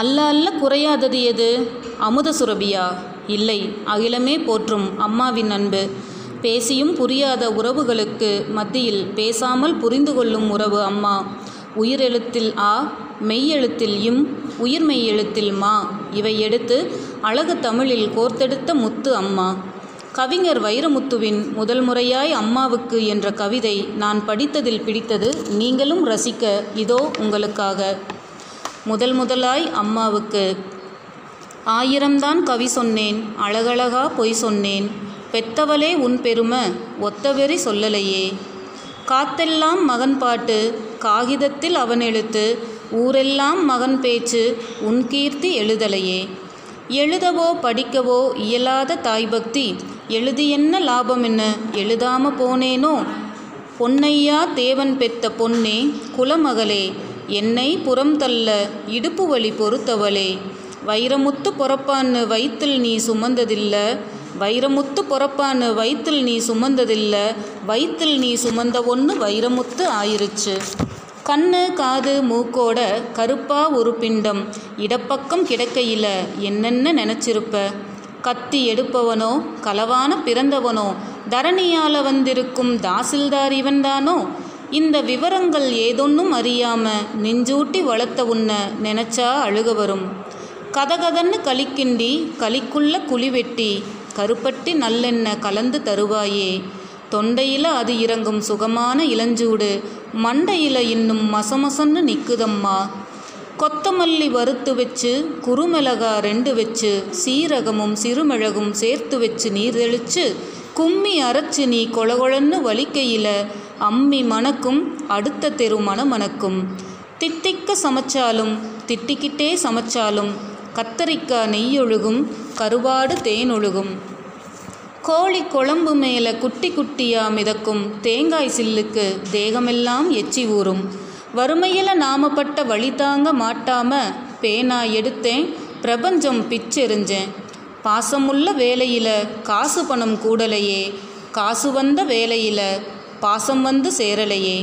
அல்ல அல்ல குறையாதது எது? அமுத சுரபியா. இல்லை அகிலமே போற்றும் அம்மாவின் அன்பு. பேசியும் புரியாத உறவுகளுக்கு மத்தியில் பேசாமல் புரிந்து கொள்ளும் உறவு அம்மா. உயிரெழுத்தில் ஆ மெய்யெழுத்தில் இம் உயிர்மெய் எழுத்தில் மா. இவை எடுத்து அழகு தமிழில் கோர்த்தெடுத்த முத்து அம்மா. கவிஞர் வைரமுத்துவின் முதல் முறையாய் அம்மாவுக்கு என்ற கவிதை நான் படித்ததில் பிடித்தது நீங்களும் ரசிக்க இதோ உங்களுக்காக. முதல் முதலாய் அம்மாவுக்கு. ஆயிரம்தான் கவி சொன்னேன் அழகழகா பொய் சொன்னேன் பெத்தவளே உன் பெருமை ஒத்தவெறி சொல்லலையே. காத்தெல்லாம் மகன் பாட்டு காகிதத்தில் அவன் எழுத்து ஊரெல்லாம் மகன் பேச்சு உன் கீர்த்தி எழுதலையே. எழுதவோ படிக்கவோ இயலாத தாய் பக்தி எழுதி என்ன லாபம் என்ன எழுதாம போனேனோ? பொன்னையா தேவன் பெத்த பொன்னே குலமகளே என்னை புறம் தள்ள இடுப்பு வழி பொறுத்தவளே. வைரமுத்து பொறப்பான்னு வயிற்றில் நீ சுமந்ததில்ல. வைரமுத்து பொறப்பான்னு வயிற்றில் நீ சுமந்ததில்ல. வயிற்றில் நீ சுமந்த ஒன்று வைரமுத்து ஆயிருச்சு. கண்ணு காது மூக்கோட கருப்பா ஒரு பிண்டம். இடப்பக்கம் கிடக்கையில் என்னென்ன நினச்சிருப்ப? கத்தி எடுப்பவனோ களவான பிறந்தவனோ தரணியால் வந்திருக்கும் தாசில்தார் இவன்தானோ? இந்த விவரங்கள் ஏதொன்னும் அறியாம நெஞ்சூட்டி வளர்த்த உன்னை நினைச்சா அழுக வரும். கதகதன்னு களிக்கிண்டி கலிக்குள்ள குழி வெட்டி கருப்பட்டி நல்லெண்ணெய் கலந்து தருவாயே. தொண்டையில அது இறங்கும் சுகமான இளஞ்சூடு மண்டையில இன்னும் மசமசன்னு நிக்குதம்மா. கொத்தமல்லி வறுத்து வச்சு குறுமிளகா ரெண்டு வச்சு சீரகமும் சிறுமிளகும் சேர்த்து வச்சு நீர் தெளிச்சு கும்மி அரைச்சு நீ கொழகொழன்னு வலிக்கையில் அம்மி மணக்கும் அடுத்த தெரு மணமணக்கும் தித்திக்க சமைச்சாலும் திட்டிக்கிட்டே சமைச்சாலும் கத்தரிக்காய் நெய்யொழுகும் கருவாடு தேனொழுகும். கோழி குழம்பு மேலே குட்டி குட்டியா மிதக்கும் தேங்காய் சில்லுக்கு தேகமெல்லாம் எச்சி ஊறும். வறுமையில் நாமப்பட்ட வழி தாங்க மாட்டாம பேனா எடுத்தேன் பிரபஞ்சம் பிச்செறிஞ்சேன். பாசமுள்ள வேலையில் காசு பணம் கூடலையே காசு வந்த வேலையில் பாசம் வந்து சேரலையே.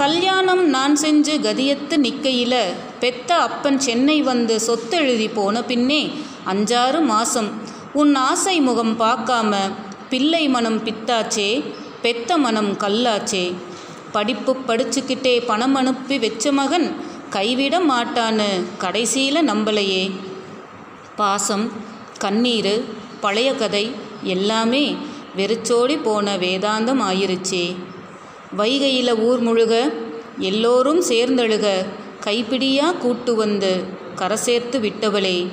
கல்யாணம் நான் செஞ்சு கதியத்து நிக்கையில பெத்த அப்பன் சென்னை வந்து சொத்தெழுதி போன பின்னே அஞ்சாறு மாசம். உன் ஆசை முகம் பார்க்காம பிள்ளை மனம் பித்தாச்சே பெத்த மனம் கல்லாச்சே. படிப்பு படிச்சுக்கிட்டே பணம் அனுப்பி வச்ச மகன் கைவிட மாட்டான்னு கடைசியில் நம்பலையே. பாசம் கண்ணீர் பழைய கதை எல்லாமே வெறிச்சோடி போன வேதாந்தம் ஆயிருச்சே. வைகையில் ஊர் முழுக எல்லோரும் சேர்ந்தழுக கைப்பிடியா கூட்டு வந்து கரை சேர்த்து விட்டவளே.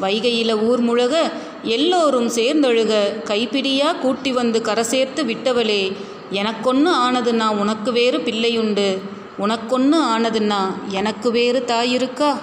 வைகையில் ஊர் முழுக எல்லோரும் சேர்ந்தழுக கைப்பிடியா கூட்டி வந்து கரை சேர்த்து விட்டவளே. எனக்கொன்று ஆனதுன்னா உனக்கு வேறு பிள்ளையுண்டு. உனக்கொன்று ஆனதுன்னா எனக்கு வேறு தாயிருக்கா